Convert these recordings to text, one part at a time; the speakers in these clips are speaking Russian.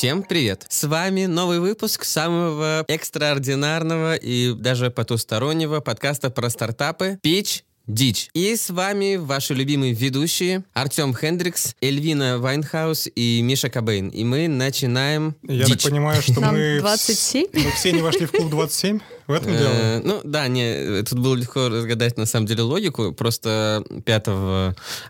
Всем привет! С вами новый выпуск самого экстраординарного и даже потустороннего подкаста про стартапы Pitch Дичь. И с вами ваши любимые ведущие Артем Хендрикс, Эльвина Вайнхаус и Миша Кабейн. И мы начинаем Я Дичь. так понимаю, что Нам мы... 27? Мы все не вошли в клуб 27? В этом дело? Э, Ну да, не, тут было легко разгадать на самом деле логику. Просто 5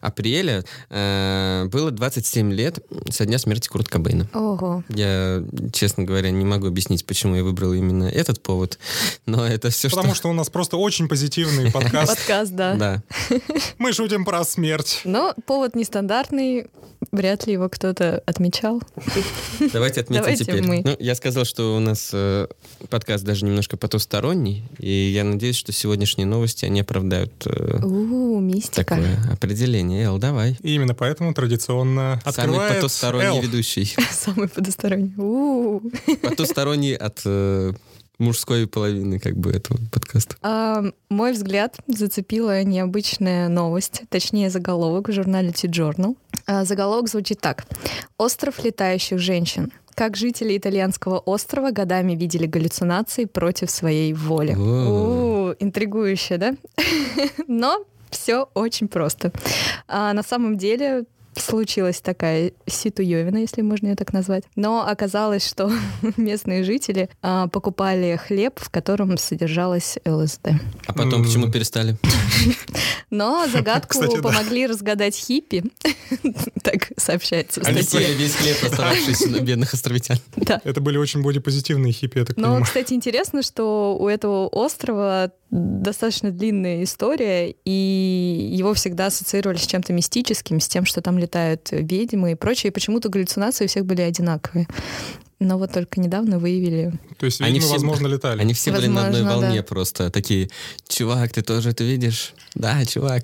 апреля э, было 27 лет со дня смерти Курт Кобейна. Ого. Я, честно говоря, не могу объяснить, почему я выбрал именно этот повод, но это все, Потому что... что у нас просто очень позитивный подкаст. Подкаст, да. Да. Мы шутим про смерть. Но повод нестандартный, вряд ли его кто-то отмечал. Давайте отметим теперь. мы. Ну, я сказал, что у нас э, подкаст даже немножко потусторонний, и я надеюсь, что сегодняшние новости, они оправдают э, У, мистика. такое определение. Эл, давай. И именно поэтому традиционно Самый открывает потусторонний Эл. ведущий. Самый потусторонний. У. Потусторонний от э, мужской половины как бы этого подкаста. А, Мой взгляд зацепила необычная новость, точнее заголовок в журнале T-Journal. А, Заголовок звучит так. «Остров летающих женщин. Как жители итальянского острова годами видели галлюцинации против своей воли». О. Интригующе, да? Но все очень просто. А на самом деле случилась такая ситуевина, если можно ее так назвать. Но оказалось, что местные жители а, покупали хлеб, в котором содержалась ЛСД. А потом почему перестали? Но загадку Кстати, да. помогли разгадать хиппи. Так сообщается Они съели весь хлеб, оставшийся на бедных островитян. Да. Это были очень бодипозитивные хиппи, я так Но, понимаю. кстати, интересно, что у этого острова достаточно длинная история, и его всегда ассоциировали с чем-то мистическим, с тем, что там летают ведьмы и прочее. И почему-то галлюцинации у всех были одинаковые. Но вот только недавно выявили. То есть, Они видимо, все- возможно, летали. Они все были на одной Возможно, волне да. просто. Такие, чувак, ты тоже это видишь? Да, чувак.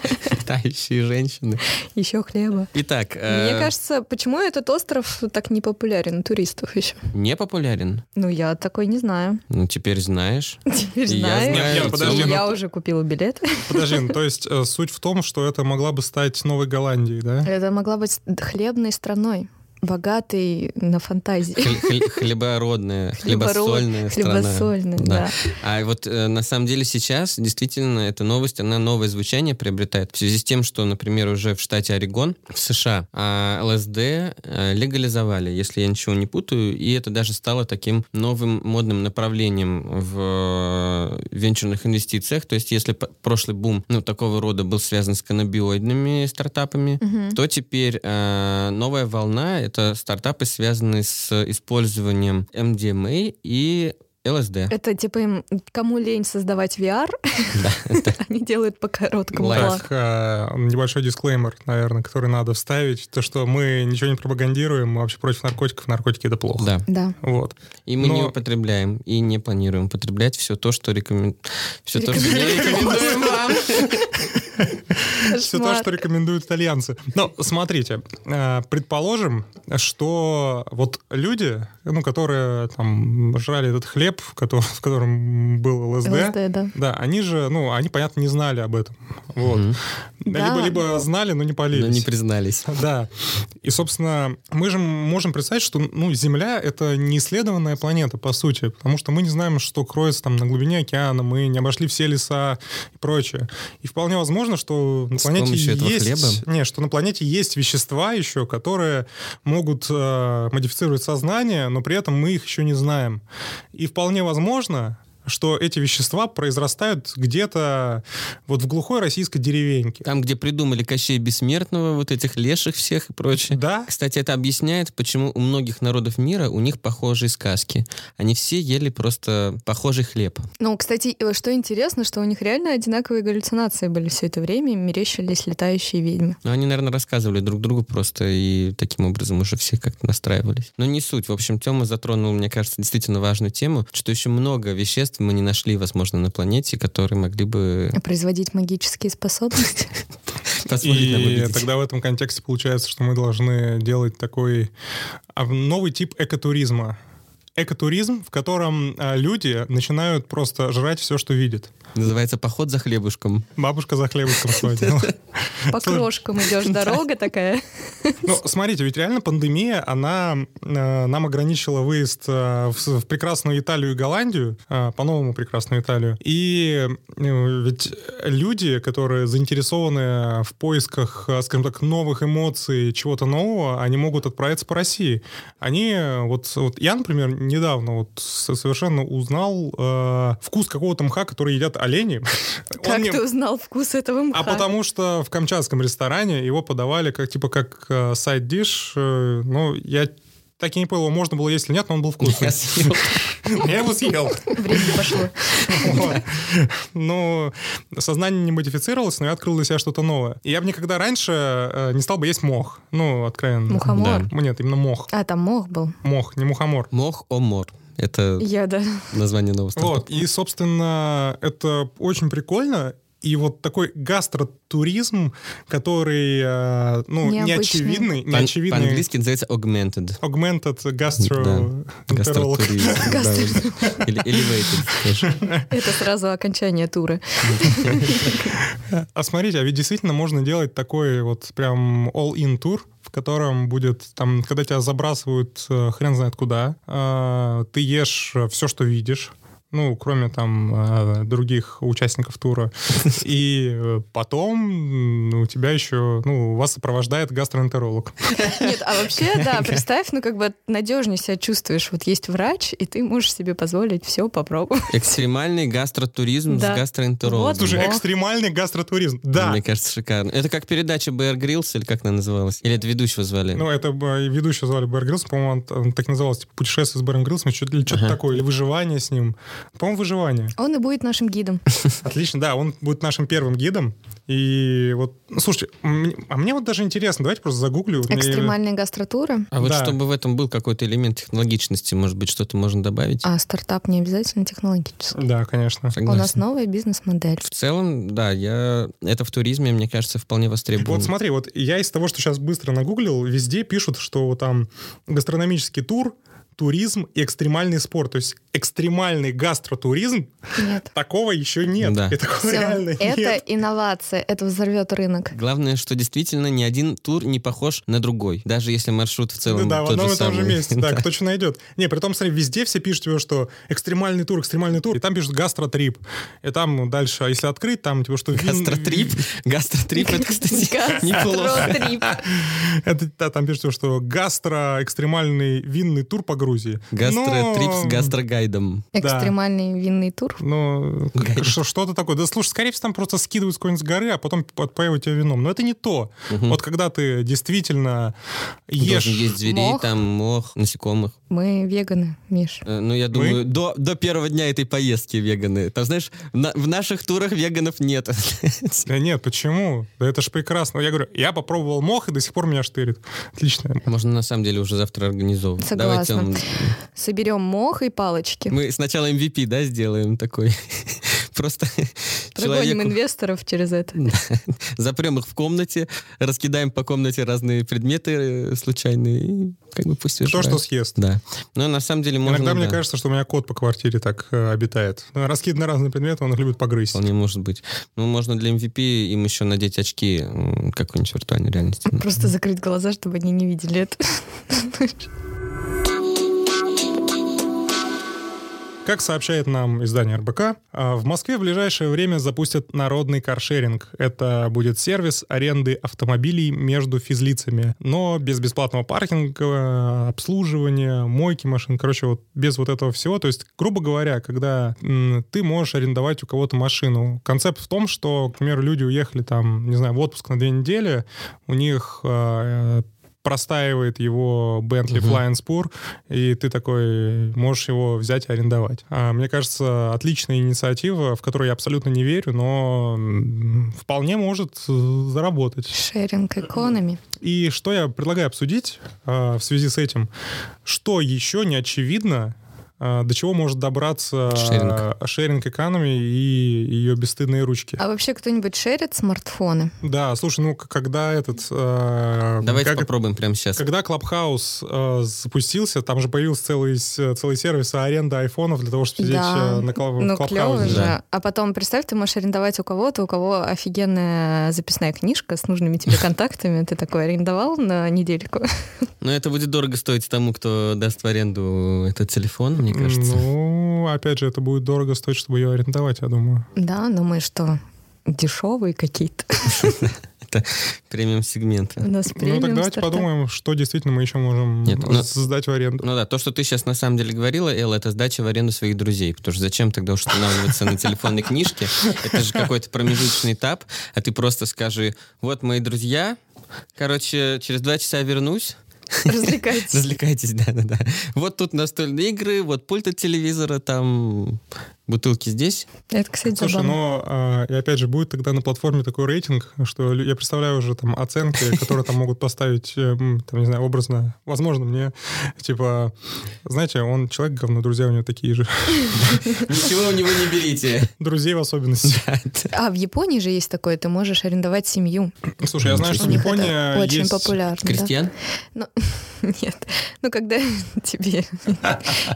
Летающие женщины. Еще хлеба. Итак, Мне э, кажется, почему этот остров так не популярен у туристов еще? не популярен. Ну, я такой не знаю. Ну, теперь знаешь. Теперь знаю. Тёма- Я уже купила билет. Подожди, ну, то есть э, суть в том, что это могла бы стать Новой Голландией, да? Это могла быть хлебной страной, богатой на фантазии. Хл- хл- Хлебородная, Хлебород- хлебосольная страна. Хлебосольная, да. А вот э, на самом деле сейчас действительно эта новость, она новое звучание приобретает в связи с тем, что, например, уже в штате Орегон, в США, а, ЛСД э, легализовали, если я ничего не путаю, и это даже стало таким новым модным направлением в э, венчурных инвестициях. То есть если прошлый бум ну, такого рода был связан с каннабиоидными стартапами, то теперь новая волна — это стартапы, связанные с использованием MDMA и ЛСД. Это типа им, кому лень создавать VR, Да. они делают по короткому. Так, э, небольшой дисклеймер, наверное, который надо вставить. То, что мы ничего не пропагандируем, мы вообще против наркотиков. Наркотики — это плохо. Да. Да. Вот. И мы не употребляем и не планируем употреблять все то, что рекомен... все то, что не рекомендуем вам. Все то, что рекомендуют итальянцы. Но смотрите, э, предположим, что вот люди, ну, которые там жрали этот хлеб, в котором, в котором был ЛСД, ЛСД, да. да, они же, ну, они, понятно, не знали об этом. Вот. Мгм. Да. Либо, либо знали, но не Но полились. не признались. Да. И, собственно, мы же можем представить, что ну, Земля — это не исследованная планета, по сути, потому что мы не знаем, что кроется там на глубине океана, мы не обошли все леса и прочее. И вполне возможно, что на С планете есть... хлеба? Не, что на планете есть вещества еще, которые могут э, модифицировать сознание, но при этом мы их еще не знаем. И вполне возможно, что эти вещества произрастают где-то вот в глухой российской деревеньке. Там, где придумали Кощей Бессмертного, вот этих леших всех и прочее. Да. Кстати, это объясняет, почему у многих народов мира у них похожие сказки. Они все ели просто похожий хлеб. Ну, кстати, что интересно, что у них реально одинаковые галлюцинации были все это время, мерещились летающие ведьмы. Ну, они, наверное, рассказывали друг другу просто, и таким образом уже все как-то настраивались. Но не суть. В общем, Тёма затронул, мне кажется, действительно важную тему, что еще много веществ мы не нашли, возможно, на планете, которые могли бы... Производить магические способности. И тогда в этом контексте получается, что мы должны делать такой а, новый тип экотуризма. Экотуризм, в котором а, люди начинают просто жрать все, что видят. Называется «Поход за хлебушком». Бабушка за хлебушком сходила. По крошкам идешь, дорога такая. Ну, смотрите, ведь реально пандемия, она э, нам ограничила выезд э, в, прекрасную Италию и Голландию, э, по-новому прекрасную Италию. И э, ведь люди, которые заинтересованы в поисках, скажем так, новых эмоций, чего-то нового, они могут отправиться по России. Они, вот, вот я, например, недавно вот совершенно узнал э, вкус какого-то мха, который едят олени. Как мне- ты узнал вкус этого мха? а потому что в камчатском ресторане его подавали как типа как сайд-диш. э, ну, я так и не понял, можно было есть или нет, но он был вкусный. Я съел. Я его съел. Время пошло. Ну, сознание не модифицировалось, но я открыл для себя что-то новое. И я бы никогда раньше э, не стал бы есть мох. Ну, откровенно. Мухомор. Нет, именно мох. А, там мох был. Мох, не мухомор. Мох-о-мор. Это Я, да. название нового стартапа. Вот, и, собственно, это очень прикольно. И вот такой гастротуризм, который, э, ну, Необычный. неочевидный, неочевидный. По-английски называется augmented. Augmented gastro Гастротуризм. да, Гастро- да. Или elevated тоже. Это сразу окончание тура. А смотрите, а ведь действительно можно делать такой вот прям all-in тур, в котором будет там, когда тебя забрасывают э, хрен знает куда, э, ты ешь все, что видишь. Ну, кроме там э, других участников тура. И э, потом у тебя еще, ну, вас сопровождает гастроэнтеролог. Нет, а вообще, да, представь, ну как бы надежнее себя чувствуешь. Вот есть врач, и ты можешь себе позволить все попробовать. Экстремальный гастротуризм Да. с гастроэнтерологом. Вот. Слушай, О. экстремальный гастротуризм. Да. Мне кажется, шикарно. Это как передача Bear Grylls, или как она называлась? Или это ведущего звали? Ну, это э, ведущего звали Бэр Гриллс, по-моему, он, он так назывался, типа, путешествие с Гриллсом, что-то, или что-то Ага. такое, или выживание с ним. По-моему, выживание. Он и будет нашим гидом. Отлично, да, он будет нашим первым гидом. И вот, ну, слушайте, а мне вот даже интересно, давайте просто загуглю. Экстремальная гастротура. а вот да. чтобы в этом был какой-то элемент технологичности, может быть, что-то можно добавить? А стартап не обязательно технологический. Да, конечно. У Согласен. нас новая бизнес-модель. В целом, да, я это в туризме, мне кажется, вполне востребовано. Вот смотри, вот я из того, что сейчас быстро нагуглил, везде пишут, что там гастрономический тур, туризм и экстремальный спорт. То есть экстремальный гастротуризм, Нет. такого еще нет. Да. И такого Всё, реально это нет. инновация, это взорвет рынок. Главное, что действительно ни один тур не похож на другой, даже если маршрут в целом Ну да, в тот одном же и том же месте, да, кто что найдет. Не, при том, смотри, везде все пишут тебе, что экстремальный тур, экстремальный тур, и там пишут гастротрип. И там дальше, а если открыть, там типа, что... вин- Гастротрип. Гастротрип, это, кстати, неплохо. Гастротрип. Да, там пишут, что гастро-экстремальный винный тур по Грузии. Гастротрип с Но- гастрогайдом. Экстремальный винный тур. Ну, что-то такое. Да слушай, скорее всего, там просто скидывают с какой-нибудь горы, а потом подпаивают тебя вином. Но это не то. Вот когда ты действительно ешь... Должен есть зверей, мох. там мох, насекомых. Мы веганы, Миш. Э, Ну, я думаю, до, до первого дня этой поездки веганы. Там, знаешь, на- в наших турах веганов нет. Да нет, почему? Да это ж прекрасно. Я говорю, я попробовал мох, и до сих пор меня штырит. Отлично. Можно на самом деле уже завтра организовывать. Согласна. Давайте Соберем мох и палочки. мы сначала MVP, да, сделаем такой. Просто Прогоним человеку инвесторов через это. запрем их в комнате, раскидаем по комнате разные предметы э, случайные, и как бы пусть То, что съест. Да. Но на самом деле можно... Иногда мне да, кажется, что у меня кот по квартире так э, обитает. Ну, Раскиданы разные предметы, он их любит погрызть. Вполне может быть. Ну, можно для MVP им еще надеть очки какой-нибудь виртуальной реальности. Просто закрыть глаза, чтобы они не видели это. Как сообщает нам издание РБК, а, в Москве в ближайшее время запустят народный каршеринг. Это будет сервис аренды автомобилей между физлицами, но без бесплатного паркинга, обслуживания, мойки машин, короче, вот без вот этого всего. То есть, грубо говоря, когда ты можешь арендовать у кого-то машину, концепт в том, что, к примеру, люди уехали там, не знаю, в отпуск на две недели, у них э, простаивает его Bentley Мгм. Flying Spur, и ты такой можешь его взять и арендовать. А, мне кажется, отличная инициатива, в которую я абсолютно не верю, но вполне может э, заработать. Шеринг экономи. И что я предлагаю обсудить а, в связи с этим? Что еще не очевидно, до чего может добраться Шеринг. а, шеринг экономи и ее бесстыдные ручки? А вообще кто-нибудь шерит смартфоны? Да, слушай, ну когда этот... а, Давайте как- попробуем прямо сейчас. Когда Clubhouse э, запустился, там же появился целый, целый сервис аренды айфонов для того, чтобы сидеть Да. на Club- Ну, клево же. Да. А потом, представь, ты можешь арендовать у кого-то, у кого офигенная записная книжка с нужными тебе контактами. Ты такой арендовал на недельку. Но это будет дорого стоить тому, кто даст в аренду этот телефон, мне кажется. Ну, опять же, это будет дорого стоить, чтобы ее арендовать, я думаю. Да, но мы что, дешевые какие-то? Премиум-сегмент. У нас ну, так премиум давайте стартап. подумаем, что действительно мы еще можем Нет, ну- сдать в аренду. Ну да, то, что ты сейчас на самом деле говорила, Элла, это сдача в аренду своих друзей. Потому что зачем тогда уж останавливаться на телефонной книжке? Это же какой-то промежуточный этап, а ты просто скажи, вот мои друзья, короче, через два часа вернусь, Развлекайтесь. развлекайтесь, да-да-да. Вот тут настольные игры, вот пульт от телевизора, там бутылки здесь. Это, кстати, Слушай, забавно. но а, и опять же будет тогда на платформе такой рейтинг, что я представляю уже там оценки, которые там могут поставить, э, там не знаю, образно, возможно мне, типа, знаете, он человек говно, друзья у него такие же, Ничего у него не берите. друзей в особенности. А в Японии же есть такое, ты можешь арендовать семью. Слушай, я знаю, что в Японии очень популярно. да. Крестьян? Нет. Ну, когда тебе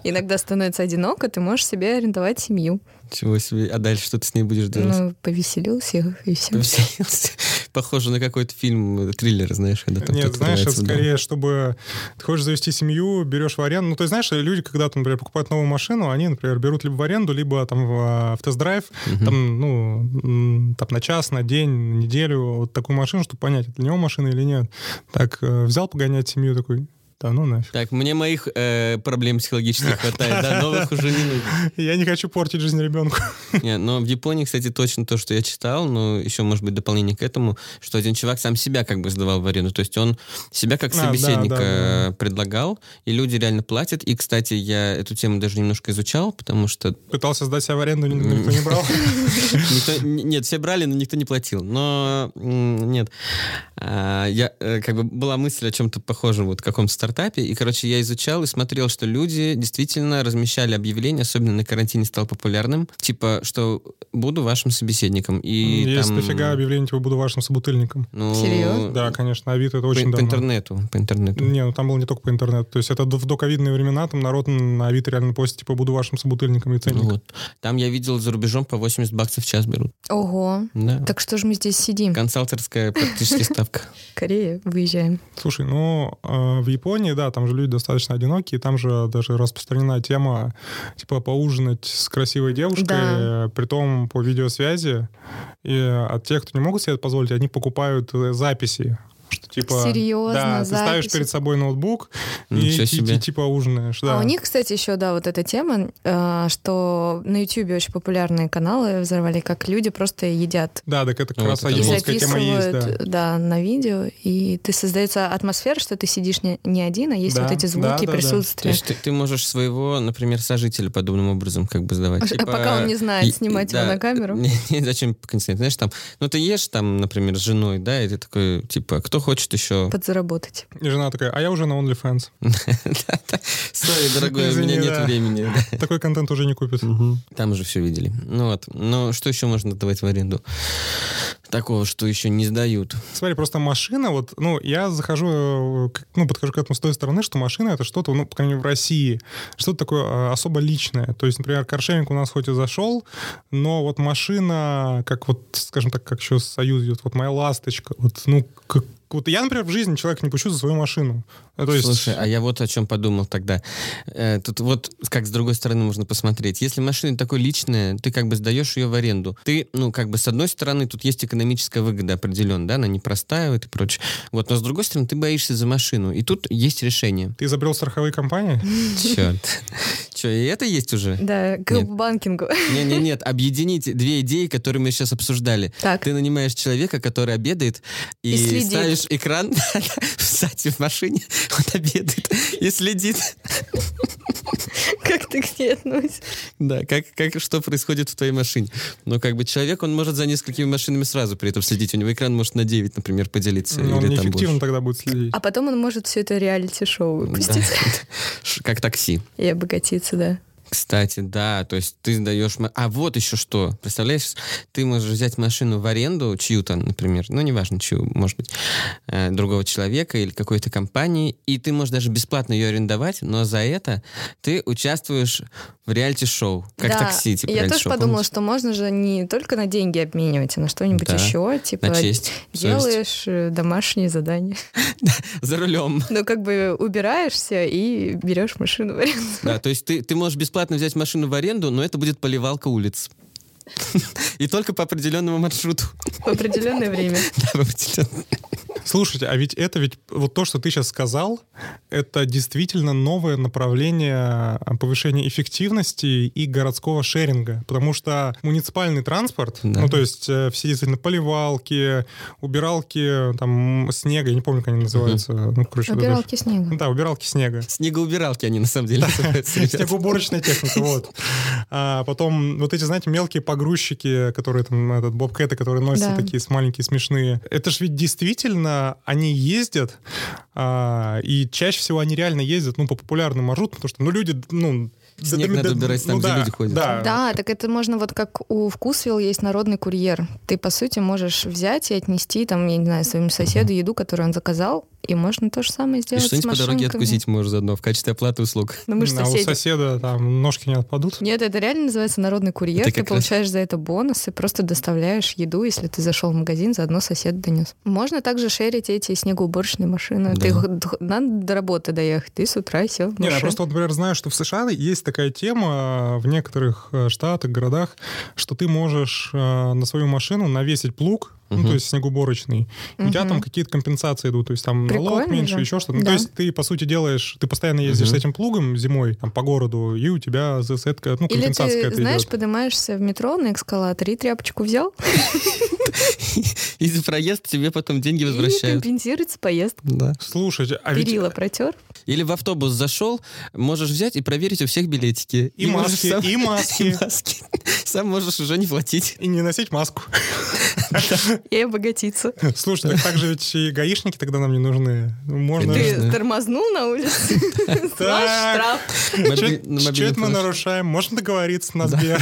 иногда становится одиноко, ты можешь себе арендовать семью. Чего себе? А дальше что ты с ней будешь делать? Ну, повеселился и все. Повеселился. Похоже на какой-то фильм, триллер, знаешь, когда там Нет, знаешь, это скорее, чтобы ты хочешь завести семью, берешь в аренду. Ну, то есть, знаешь, люди, когда, там, например, покупают новую машину, они, например, берут либо в аренду, либо там в, а, в тест-драйв, Мгм. там, ну, там на час, на день, на неделю, вот такую машину, чтобы понять, это для него машина или нет. Так, э, взял погонять семью, такой, да ну нафиг. Так, мне моих э, проблем психологических хватает, да, новых уже не нужно. Я не хочу портить жизнь ребенку. Не, но в Японии, кстати, точно то, что я читал, но еще, может быть, дополнение к этому, что один чувак сам себя как бы сдавал в аренду. То есть он себя как А, да, собеседника да, э, предлагал, и люди реально платят. И, кстати, я эту тему даже немножко изучал, потому что Пытался сдать себя в аренду, ни- никто не брал. Никто- нет, все брали, но никто не платил. Но нет. А, я, э, как бы была мысль о чем-то похожем, вот в каком-то стартапе, и, короче, я изучал и смотрел, что люди действительно размещали объявления, особенно на карантине стал популярным, типа, что буду вашим собеседником. И Есть там, дофига объявлений, типа, буду вашим собутыльником. ну, Серьезно? Да, конечно, Авито это По, очень по давно. интернету, по интернету. Не, ну там было не только по интернету. То есть это в доковидные времена там народ на Авито реально постит, типа, буду вашим собутыльником и ценником. вот. Там я видел за рубежом по 80 баксов в час берут. Ого. Да. Так что же мы здесь сидим? Консалтерская практически ставка. Корея, выезжаем. Слушай, ну, э, в Японии, да, там же люди достаточно одинокие, там же даже распространена тема, типа, поужинать с красивой девушкой, Да. э, притом по видеосвязи, и от тех, кто не могут себе это позволить, они покупают э, записи. Типа, Серьезно, Да, ты ставишь перед собой ноутбук и Ничего ти- себе. ти- типа ужинаешь. Да. А у них, кстати, еще, да, вот эта тема, э, что на Ютубе очень популярные каналы взорвали, как люди просто едят Да, так это как Вот раз это и японская тема есть, да. записывают, да, на видео, и ты создается атмосфера, что ты сидишь не, не один, а есть Да, вот эти да, звуки, да, да. То присутствие. есть ты, ты можешь своего, например, сожителя подобным образом как бы сдавать. А Типа, пока он не знает, и- снимать его да, на камеру. Не, не, зачем пока не? Знаешь, там, ну ты ешь там, например, с женой, да, и ты такой, типа, кто хочет еще? Подзаработать. И жена такая, а я уже на OnlyFans. Сори, дорогой, у меня нет времени. Такой контент уже не купит. Там уже все видели. Ну вот. Но что еще можно давать в аренду? Такого, что еще не сдают. Смотри, просто машина, вот, ну, я захожу, э, ну, подхожу к этому с той стороны, что машина это что-то, ну, по крайней мере, в России, что-то такое э, особо личное. То есть, например, каршеринг у нас хоть и зашел, но вот машина, как вот, скажем так, как еще Союз идет, вот моя ласточка, вот, ну, как вот я, например, в жизни человека не пущу за свою машину. То есть, Слушай, а я вот о чем подумал тогда. Э, тут вот как с другой стороны можно посмотреть. Если машина такой личная, ты как бы сдаешь ее в аренду. Ты, ну, как бы с одной стороны, тут есть экономическая выгода определенная, да, она не простаивает и прочее. Вот, но с другой стороны, ты боишься за машину. И тут есть решение. ты изобрел страховые компании? Черт. Че, и это есть уже? Да, к банкингу. Не, не, нет, объединить две идеи, которые мы сейчас обсуждали. Так. Ты нанимаешь человека, который обедает, и, ставишь экран сзади в машине, он обедает и следит. Как ты к ней относишься? Да, как, как, что происходит в твоей машине. Но как бы человек, он может за несколькими машинами сразу при этом следить. У него экран может на 9, например, поделиться. Ну, Он или там неэффективно больше. тогда будет следить. А потом он может все это реалити-шоу Да. выпустить Ш- Как такси. и обогатиться, да. Кстати, да, то есть ты сдаешь... А вот еще что. Представляешь, ты можешь взять машину в аренду чью-то, например, ну, неважно, чью, может быть, э, другого человека или какой-то компании, и ты можешь даже бесплатно ее арендовать, но за это ты участвуешь в реалити-шоу, как Да, такси, типа Я тоже подумала, помните? что можно же не только на деньги обменивать, а на что-нибудь Да, еще. Типа На честь, совесть. делаешь э, домашние задания. За рулем. Ну, как бы убираешься и берешь машину в аренду. Да, то есть ты, ты можешь бесплатно взять машину в аренду, но это будет поливалка улиц. И только по определенному маршруту. в определенное время. Да, по определенному. Слушайте, а ведь это ведь вот то, что ты сейчас сказал, это действительно новое направление а, повышения эффективности и городского шеринга, потому что муниципальный транспорт, Да. ну то есть э, все действительно поливалки, убиралки там снега, я не помню, как они называются, ну короче, вот это- Убиралки снега. Ну да, убиралки снега. Снегоубиралки они на самом деле. Снегоуборочная техника, вот. А потом вот эти, знаете, мелкие погрузчики, которые там, этот бобкэты, которые носят такие с- маленькие, смешные. Это ж ведь действительно, они ездят, а, и чаще всего они реально ездят, ну, по популярным маршрутам, потому что, ну, люди, ну... Снег да- надо да- убирать там, ну где да, люди ходят. Да, Да, так это можно вот как у Вкусвилл есть народный курьер. Ты, по сути, можешь взять и отнести, там, я не знаю, своему соседу еду, которую он заказал, и можно то же самое И сделать с что-нибудь по дороге откусить можешь заодно в качестве оплаты услуг. Ну, мы же а у соседа там ножки не отпадут. Нет, это реально называется народный курьер. Это Ты как раз- получаешь за это бонусы, просто доставляешь еду, если ты зашел в магазин, заодно сосед донес. Можно также шерить эти снегоуборочные машины. Да. Ты надо до работы доехать, ты с утра сел в Не, я машину. просто, вот, например, знаю, что в США есть такая тема в некоторых э, штатах, городах, что ты можешь э, на свою машину навесить плуг, ну, Мгм. то есть снегоуборочный, и у тебя там какие-то компенсации идут, то есть там налог Прикольно меньше, же. еще что-то. Ну, Да. то есть ты, по сути, делаешь, ты постоянно ездишь Мгм. с этим плугом зимой там, по городу, и у тебя засетка, ну, Или компенсация ты, какая-то знаешь, идет. поднимаешься в метро на эскалаторе и тряпочку взял, И за проезд тебе потом деньги и возвращают. компенсируется поездка. Да. Слушайте, а ведь Перила протер. Или в автобус зашел, можешь взять и проверить у всех билетики. И можешь маски, сам- и маски. и маски. Сам можешь уже не платить. и не носить маску. И обогатиться. Слушайте, так также ведь и гаишники тогда нам не нужны. Ну, Можно... Ты тормознул на улице? Так. штраф. Что это мы нарушаем? Можно договориться на Сбер?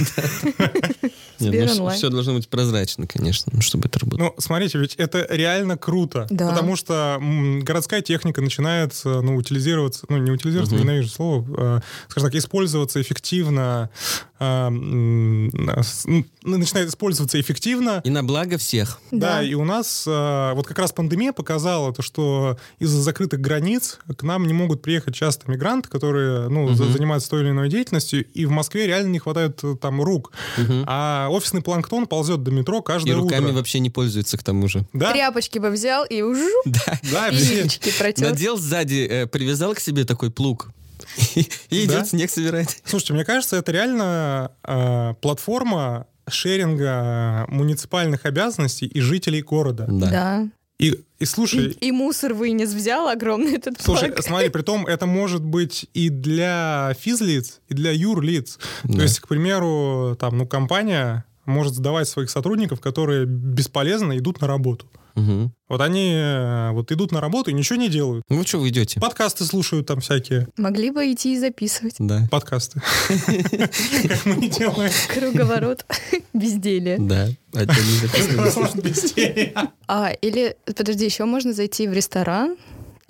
Сбер онлайн. все должно быть прозрачно, конечно, ну, чтобы это работало. Ну, смотрите, ведь это реально круто. Да. Потому что м, городская техника начинает ну, утилизироваться, ну, не утилизироваться, Мгм. ненавижу слово, э, скажем так, использоваться эффективно, э, ну, начинает использоваться эффективно. И на благо всех. Да, Да. и у нас э, вот как раз пандемия показала то, что из-за закрытых границ к нам не могут приехать часто мигранты, которые ну, Мгм. занимаются той или иной деятельностью, и в Москве реально не хватает э, там рук. Мгм. А офисный планктон ползет до метро И каждое руками утро. вообще не пользуются к тому же. Да, Тряпочки бы взял и ужу, Да. да, везде. пилички протер. Надел сзади, э, привязал к себе такой плуг. И идет снег собирать. Слушайте, мне кажется, это реально э, платформа шеринга муниципальных обязанностей и жителей города. Да. Да. И, и слушай, И мусор вынес, взял огромный этот Слушай, пак. смотри, при том это может быть и для физлиц, и для юрлиц. То Да. есть, к примеру, там, ну, компания может сдавать своих сотрудников, которые бесполезно идут на работу. Мгм. Вот они э, вот идут на работу и ничего не делают. Ну, что вы идете? Подкасты слушают там всякие. Могли бы идти и записывать. Да. Подкасты. Как мы и делаем. Круговорот безделия. Да. А не записывались. Безделие. А, или, подожди, еще можно зайти в ресторан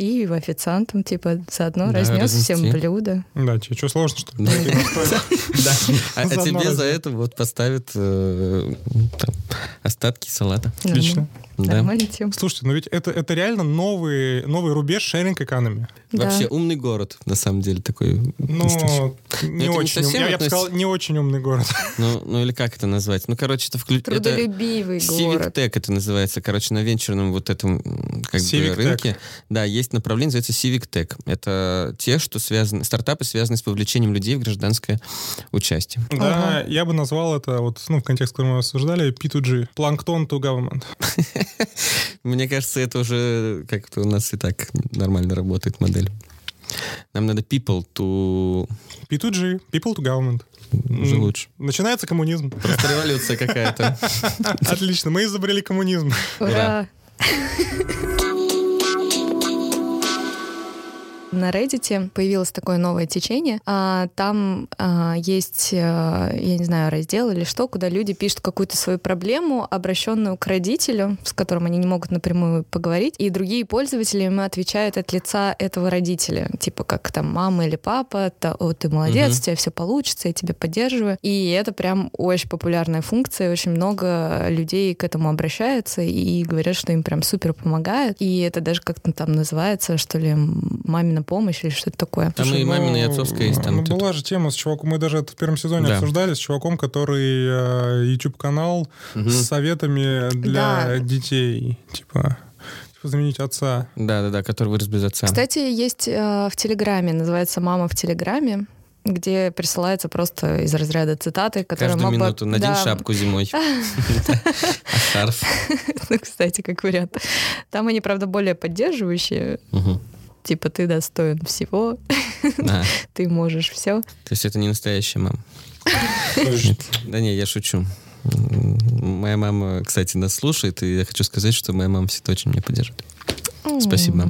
и в официантом, типа, заодно Да, разнес всем блюда. Да, тебе что, сложно, что ли? Да. А, а тебе за это вот поставят э, остатки салата. Отлично. Да. Нормальная тема. Слушайте, ну ведь это, это реально новый, новый рубеж шеринг экономи. Да. Вообще умный город, на самом деле, такой. Ну, не не очень, ум- совсем я, я бы сказал, не очень умный город. Ну, ну или как это назвать? Ну, короче, это включ... это Трудолюбивый Civic город. Tech это называется, короче, на венчурном вот этом как Civic бы рынке. Да, есть направление, называется Civic Tech. Это те, что связаны, стартапы, связанные с вовлечением людей в гражданское участие. Да, я бы назвал это, вот, ну, в контексте, который мы обсуждали, P2G. Plankton to government. Мне кажется, это уже как-то у нас и так нормально работает модель. Нам надо people to... P2G, people to government. Уже лучше. Начинается коммунизм. Просто революция какая-то. Отлично, мы изобрели коммунизм. Ура! На Reddit появилось такое новое течение. А, там а, есть, э, я не знаю, раздел или что, куда люди пишут какую-то свою проблему, обращенную к родителю, с которым они не могут напрямую поговорить, и другие пользователи им отвечают от лица этого родителя. Типа как там мама или папа, та- «О, ты молодец, Мгм. у тебя все получится, я тебя поддерживаю. И это прям очень популярная функция, очень много людей к этому обращаются и говорят, что им прям супер помогает. И это даже как-то там называется, что ли, мамина помощь или что-то такое. Там Слушай, и мамина, и ну, отцовская есть. Там ну, тут- была же тема с чуваком, мы даже это в первом сезоне Да. обсуждали, с чуваком, который э, YouTube-канал Мгм. с советами для Да. детей. Типа, типа заменить отца. Да-да-да, который вырос без отца. Кстати, есть э, в Телеграме, называется «Мама в Телеграме», где присылается просто из разряда цитаты, которые Каждую мог бы- минуту. Надень Да. шапку зимой. А шарф? Ну, кстати, как вариант. Там они, правда, более поддерживающие. Типа, ты достоин всего, ты можешь все. То есть это не настоящая мама. Да не, я шучу. Моя мама, кстати, нас слушает, и я хочу сказать, что моя мама всегда очень меня поддерживает. Спасибо.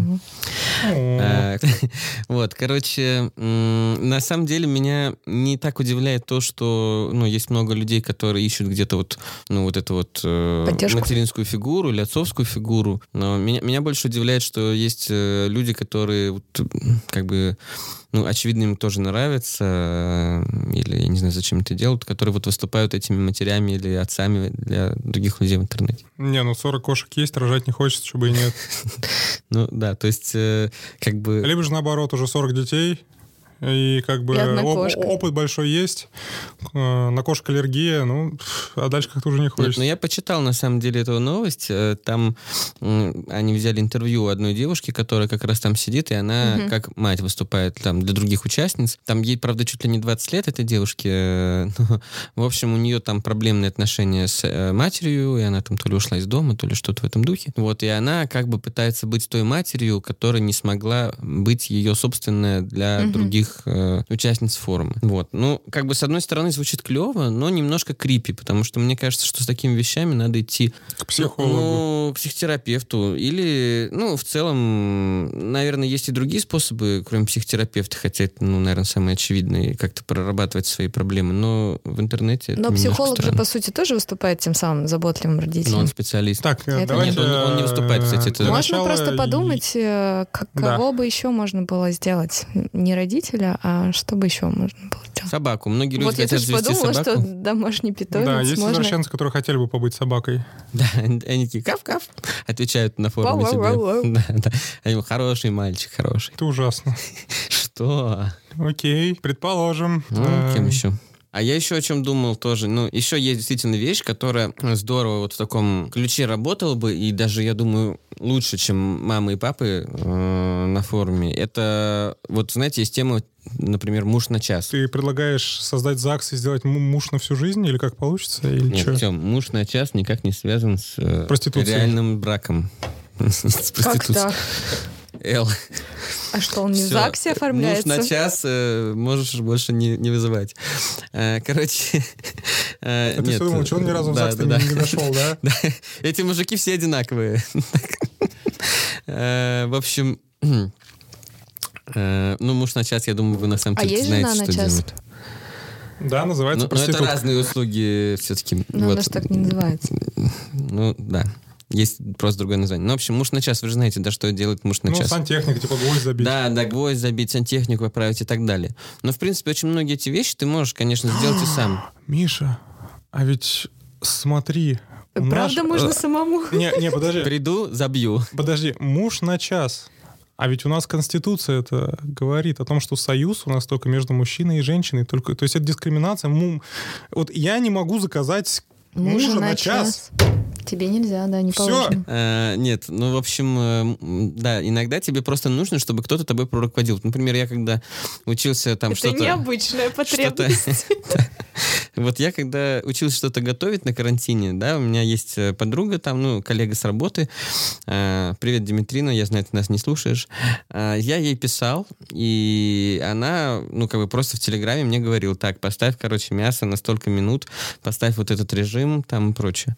А, Вот, короче, на самом деле меня не так удивляет то, что, ну, есть много людей, которые ищут где-то вот, ну, вот эту вот э, материнскую фигуру или отцовскую фигуру. Но меня, больше удивляет, что есть э, люди, которые как бы ну, очевидно, им тоже нравится, э, или я не знаю, зачем это делают, которые вот выступают этими матерями или отцами для других людей в интернете. Не, ну 40 кошек есть, рожать не хочется, чтобы и нет. Ну да, то есть э, как бы... Либо же наоборот, уже 40 детей, и как бы И оп- опыт большой есть, э, на кошек аллергия, ну, а дальше как-то уже не Нет, хочется. ну я почитал на самом деле эту новость. Э, Там они взяли интервью одной девушки, которая как раз там сидит, и она Мгм. как мать выступает там для других участниц. Там ей, правда, чуть ли не 20 лет этой девушке. э, но, в общем, у нее там проблемные отношения с матерью, и она там то ли ушла из дома, то ли что-то в этом духе. Вот, и она как бы пытается быть той матерью, которая не смогла быть ее собственная для Мгм. других э, участниц форума. Вот. Ну, как бы с одной стороны звучит клево, но немножко крипи, потому что мне кажется, что с такими вещами надо идти К психологу. ну, к психотерапевту. Или, ну, в целом, наверное, есть и другие способы, кроме психотерапевта, хотя это, ну, наверное, самые очевидные, как-то прорабатывать свои проблемы. Но в интернете Но психолог же, по сути, тоже выступает тем самым заботливым Но родителем. он специалист. Так, э, Это давайте... нет, он- он не выступает, кстати, это- Можно начала просто подумать, э, как- Да. кого бы еще можно было сделать. Не родителя, а что бы еще можно было сделать. Собаку. Многие люди Вот я хотят тоже завести подумала, собаку. что домашний питомец Да, есть можно... извращенцы, которые хотели бы побыть собакой. Да, они такие, кав-кав, отвечают на форуме тебе. Да, да. Они хороший мальчик, хороший. Это ужасно. Что? Окей, предположим. Ну, Э, кем еще? А я еще о чем думал тоже. Ну, еще есть действительно вещь, которая здорово вот в таком ключе работала бы, и даже, я думаю, лучше, чем мамы и папы э, на форуме. Это, вот, знаете, есть тема, например, муж на час. Ты предлагаешь создать ЗАГС и сделать му- муж на всю жизнь, или как получится, или Нет, что? Тём, муж на час никак не связан с э, Проституцией. реальным браком. С Как проституцией. так? Эл, А что, он не в. ЗАГСе оформляется? Муж на час э, можешь больше не, не вызывать. Э, короче... э, А ты нет, все думал, что он ни разу в ЗАГС да, да. не, не дошел, да? Да, эти мужики все одинаковые. Э, В общем, э, ну, муж на час, я думаю, вы на самом А деле знаете, что делают. Да, Ну, называется но это проститутка. разные услуги все-таки. Ну, она же так не называется. Ну, да. Есть просто другое название. Ну, в общем, муж на час, вы же знаете, да, что делает муж на Ну, час. сантехника, типа гвоздь забить. Да, да, гвоздь забить, сантехнику поправить и так далее. Но, в принципе, очень многие эти вещи ты можешь, конечно, сделать и сам. Миша, а ведь смотри, Правда, наш- можно э, самому? Не, не, подожди. Приду, забью. Подожди, муж на час. А ведь у нас Конституция это говорит о том, что союз у нас только между мужчиной и женщиной. Только, то есть это дискриминация. Вот я не могу заказать мужа, на час. Тебе нельзя, да, не Всё. положено. Э, нет, ну, в общем, э, да, иногда тебе просто нужно, чтобы кто-то тобой руководил. Вот, Например, я когда учился там Это что-то... необычная что-то- потребность. Вот я когда учился что-то готовить на карантине, да, у меня есть э, подруга там, ну, коллега с работы. Э, Привет, Димитрина, я знаю, ты нас не слушаешь. Э, Я ей писал, и она, ну, как бы просто в Телеграме мне говорил, так, поставь, короче, мясо на столько минут, поставь вот этот режим, там и прочее.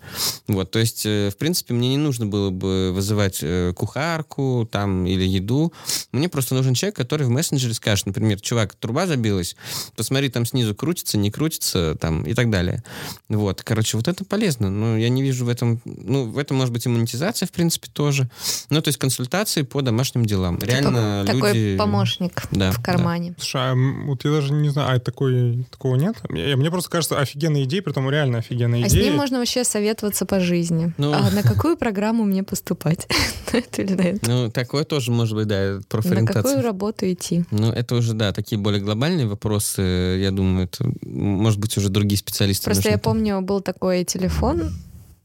Вот, то есть, э, в принципе, мне не нужно было бы вызывать э, кухарку там или еду. Мне просто нужен человек, который в мессенджере скажет, например, чувак, труба забилась, посмотри, там снизу крутится, не крутится, там и так далее. Вот, короче, вот это полезно. Но я не вижу в этом, ну, в этом может быть и монетизация, в принципе, тоже. Ну, то есть консультации по домашним делам. Реально Такой люди... помощник Да, в кармане. Слушай, а вот я даже не знаю, а такой, такого нет? Мне, мне просто кажется, офигенная идея, при том реально офигенная А с идея. ним можно вообще советоваться по жизни. Ну. А на какую программу мне поступать? На или на? Ну, такое тоже может быть, да, На профориентация. какую работу идти? Ну, это уже, да, такие более глобальные вопросы. Я думаю, это, может быть, уже другие специалисты. Просто я нужны. помню, был такой телефон,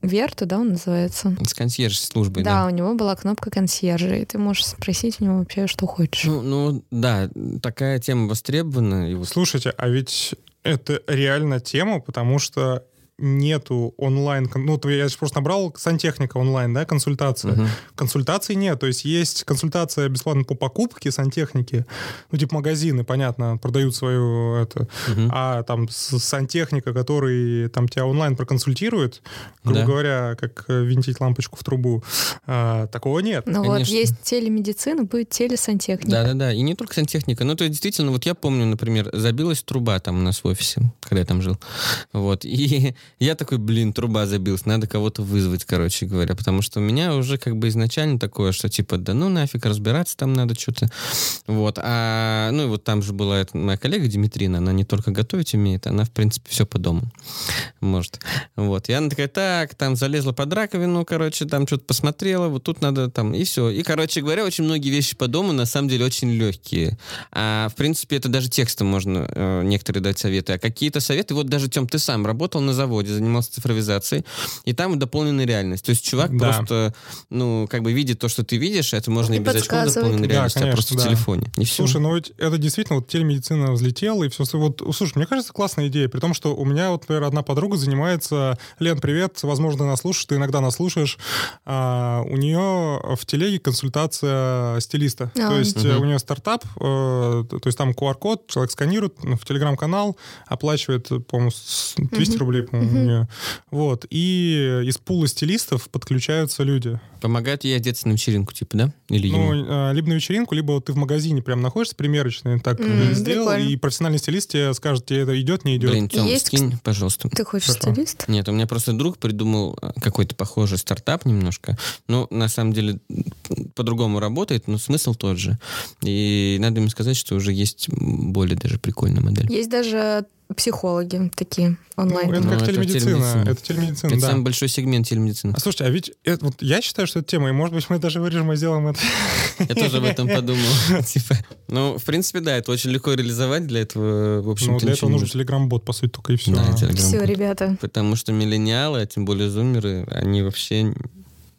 Верту, да, он называется? С консьерж-службой, Да, да. у него была кнопка консьержа, и ты можешь спросить у него вообще, что хочешь. Ну, ну, да, такая тема востребована. И вот Слушайте, а ведь это реально тема, потому что нету онлайн, ну, я же просто набрал сантехника онлайн, да, консультация. Мгм. Консультаций нет, то есть есть консультация бесплатно по покупке сантехники, ну, типа магазины, понятно, продают свою это, Мгм. а там сантехника, который там тебя онлайн проконсультирует, грубо Да. говоря, как э, винтить лампочку в трубу, а, такого нет. Ну вот, есть телемедицина, будет телесантехника. Да-да-да, и не только сантехника. Ну, то есть, действительно, вот я помню, например, забилась труба там у нас в офисе, когда я там жил. Вот, и я такой, блин, труба забилась, надо кого-то вызвать, короче говоря, потому что у меня уже как бы изначально такое, что типа, да ну нафиг, разбираться там надо что-то. Вот, а, ну и вот там же была эта моя коллега Димитрина, она не только готовить умеет, она, в принципе, все по дому может. Вот, и она такая, так, там залезла под раковину, короче, там что-то посмотрела, вот тут надо там, и все. И, короче говоря, очень многие вещи по дому на самом деле очень легкие. А, в принципе, это даже текстом можно э, некоторые дать советы. А какие-то советы, вот даже, Тем, ты сам работал на заводе, занимался цифровизацией, и там дополненная реальность. То есть чувак Да. просто, ну, как бы видит то, что ты видишь, это можно И и без очков дополненной Да, реальности, а конечно, просто в да. телефоне. И все. Слушай, ну ведь это действительно вот телемедицина взлетела и все. Вот, слушай, мне кажется, классная идея. При том, что у меня вот, например, одна подруга занимается... Лен, привет, возможно, нас слушаешь, ты иногда нас слушаешь. А, у нее в телеге консультация стилиста. А. То есть Мгм. у нее стартап, э, то есть там QR-код, человек сканирует ну, в телеграм-канал, оплачивает, по-моему, с- 200 Мгм. рублей, по-моему, Вот. И из пула стилистов подключаются люди. Помогает ей одеться на вечеринку, типа, да? Или Ну, ему? э, либо на вечеринку, либо вот ты в магазине прям находишься, примерочный, так э, сделал, прикольно. и профессиональный стилист тебе скажет, тебе это идет, не идет. Блин, Тём, Есть, скинь, пожалуйста. Ты хочешь Хорошо. стилист? Нет, у меня просто друг придумал э, какой-то похожий стартап немножко. Ну, на самом деле, по-другому работает, но смысл тот же. И надо им сказать, что уже есть более даже прикольная модель. Есть даже психологи такие онлайн. Ну, это Ну, как это телемедицина. телемедицина. Это телемедицина, Это да. самый большой сегмент телемедицины. А слушайте, а ведь это, вот я считаю, что это тема, и может быть мы даже вырежем и сделаем это. Я тоже об этом подумал. Типа, ну, в принципе, да, это очень легко реализовать. Для этого, в Ну, общем-то, для этого нужен телеграм-бот, по сути, только и все. Да. Все, ребята. Потому что миллениалы, а тем более зумеры, они вообще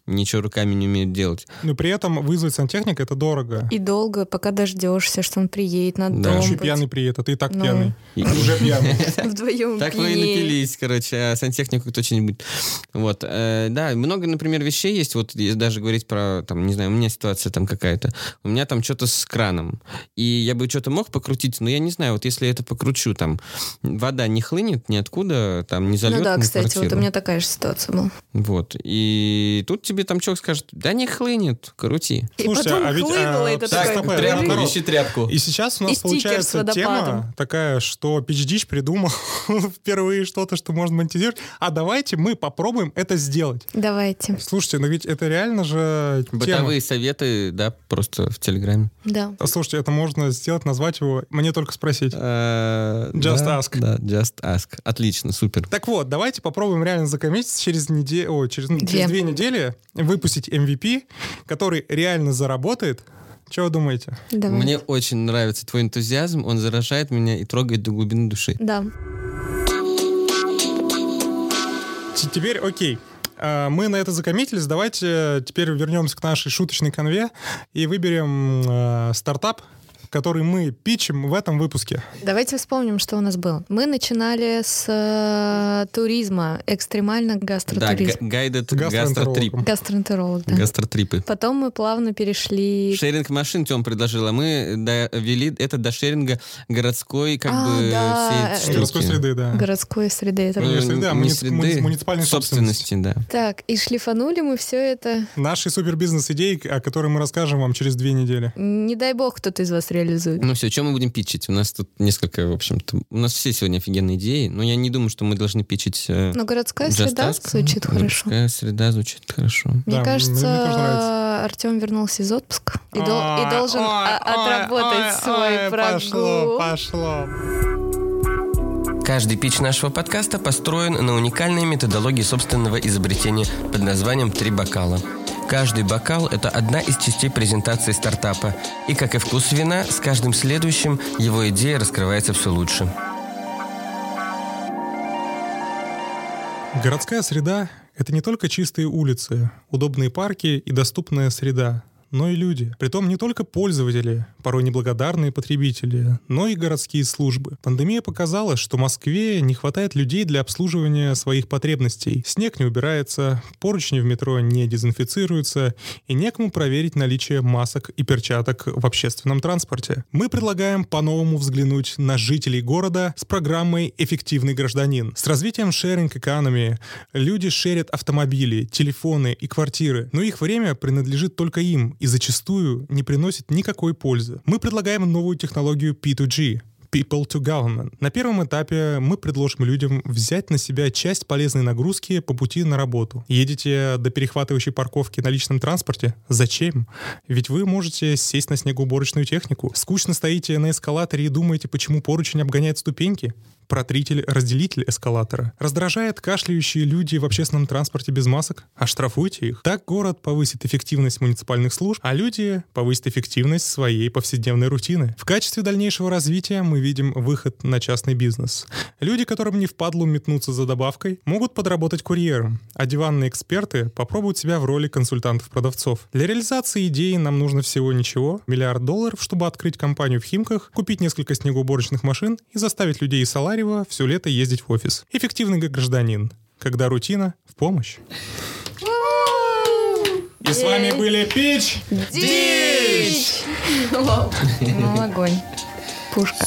ничего руками не умеют делать. Но при этом вызвать сантехника это дорого. И долго, пока дождешься, что он приедет на Да. дом. Еще пьяный приедет, а ты и так Ну. пьяный. И- Уже пьяный. Вдвоем Так вы и напились, короче, а сантехнику будет. Вот, э, да, много, например, вещей есть, вот если даже говорить про, там, не знаю, у меня ситуация там какая-то, у меня там что-то с краном, и я бы что-то мог покрутить, но я не знаю, вот если я это покручу, там, вода не хлынет ниоткуда, там, не зальет Ну да, кстати, вот у меня такая же ситуация была. Вот, и тут тебе тебе там человек скажет, да не хлынет, крути. И Слушайте, потом а ведь, хлынуло, а, и ты так, стоп, тряпку, ищи тряпку. И сейчас у нас И получается тема такая, что PitchDitch придумал впервые что-то, что можно монетизировать. А давайте мы попробуем это сделать. Давайте. Слушайте, ну ведь это реально же тема. Бытовые советы, да, просто в Телеграме. Да. Слушайте, это можно сделать, назвать его «Мне только спросить». Just Just ask. Да, just ask. Отлично, супер. Так вот, давайте попробуем реально закоммитить через неделю, через две недели выпустить MVP, который реально заработает. Что вы думаете? Давай. Мне очень нравится твой энтузиазм, он заражает меня и трогает до глубины души. Да. Теперь окей. А, Мы на это закоммитились. Давайте теперь вернемся к нашей шуточной конве и выберем э, стартап, который мы питчим в этом выпуске. Давайте вспомним, что у нас было. Мы начинали с э, туризма, экстремально Да, гастротуризм. гайдед Гастроэнтерологом. гастротрип. Гастроэнтеролог, да. Гастротрипы. Потом мы плавно перешли... Шеринг машин Тём предложил, а мы довели это до шеринга городской как А, бы да. всей этой Городской среды, да. городской среды. Это... Ну, не среды, а не муници- среды, муници- муниципальной собственности, да. Так, и шлифанули мы все это. Наши супербизнес-идеи, о которых мы расскажем вам через две недели. Не дай бог, кто-то из вас реализует. Ну все, что мы будем питчить? У нас тут несколько, в общем-то, у нас все сегодня офигенные идеи, но я не думаю, что мы должны питчить э, Но городская среда Ask. звучит хорошо. Городская среда звучит хорошо. Мне Да, мне- кажется. Артем вернулся из отпуска и, дол- и должен ой, отработать ой, свой ой, прогул. Пошло, пошло. Каждый пич нашего подкаста построен на уникальной методологии собственного изобретения под названием «Три бокала». Каждый бокал – это одна из частей презентации стартапа. И, как и вкус вина, с каждым следующим его идея раскрывается все лучше. Городская среда — это не только чистые улицы, удобные парки и доступная среда, но и люди. Притом не только пользователи, порой неблагодарные потребители, но и городские службы. Пандемия показала, что Москве не хватает людей для обслуживания своих потребностей. Снег не убирается, поручни в метро не дезинфицируются, и некому проверить наличие масок и перчаток в общественном транспорте. Мы предлагаем по-новому взглянуть на жителей города с программой «Эффективный гражданин». С развитием шеринг-экономии люди шерят автомобили, телефоны и квартиры, но их время принадлежит только им и зачастую не приносит никакой пользы. Мы предлагаем новую технологию P2G — People to Government. На первом этапе мы предложим людям взять на себя часть полезной нагрузки по пути на работу. Едете до перехватывающей парковки на личном транспорте? Зачем? Ведь вы можете сесть на снегоуборочную технику. Скучно стоите на эскалаторе и думаете, почему поручень обгоняет ступеньки? Протритель-разделитель эскалатора. Раздражает кашляющие люди в общественном транспорте без масок? Оштрафуйте их. Так город повысит эффективность муниципальных служб, а люди повысят эффективность своей повседневной рутины. В качестве дальнейшего развития мы видим выход на частный бизнес. Люди, которым не впадлу метнуться за добавкой, могут подработать курьером, а диванные эксперты попробуют себя в роли консультантов-продавцов. Для реализации идеи нам нужно всего ничего, миллиард долларов, чтобы открыть компанию в Химках, купить несколько снегоуборочных машин и заставить людей из Саларева все лето ездить в офис. Эффективный как гражданин, когда рутина в помощь. И с вами были Пич. Ну, огонь. Пушка.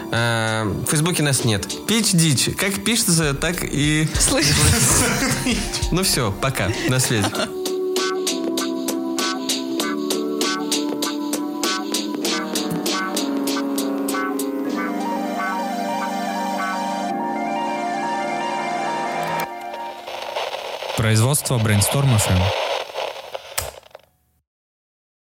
Э, в Фейсбуке нас нет. Пич дичь. Как пишется, так и... Слышишь? Ну все, пока. На связи. Производство Brainstorm FM.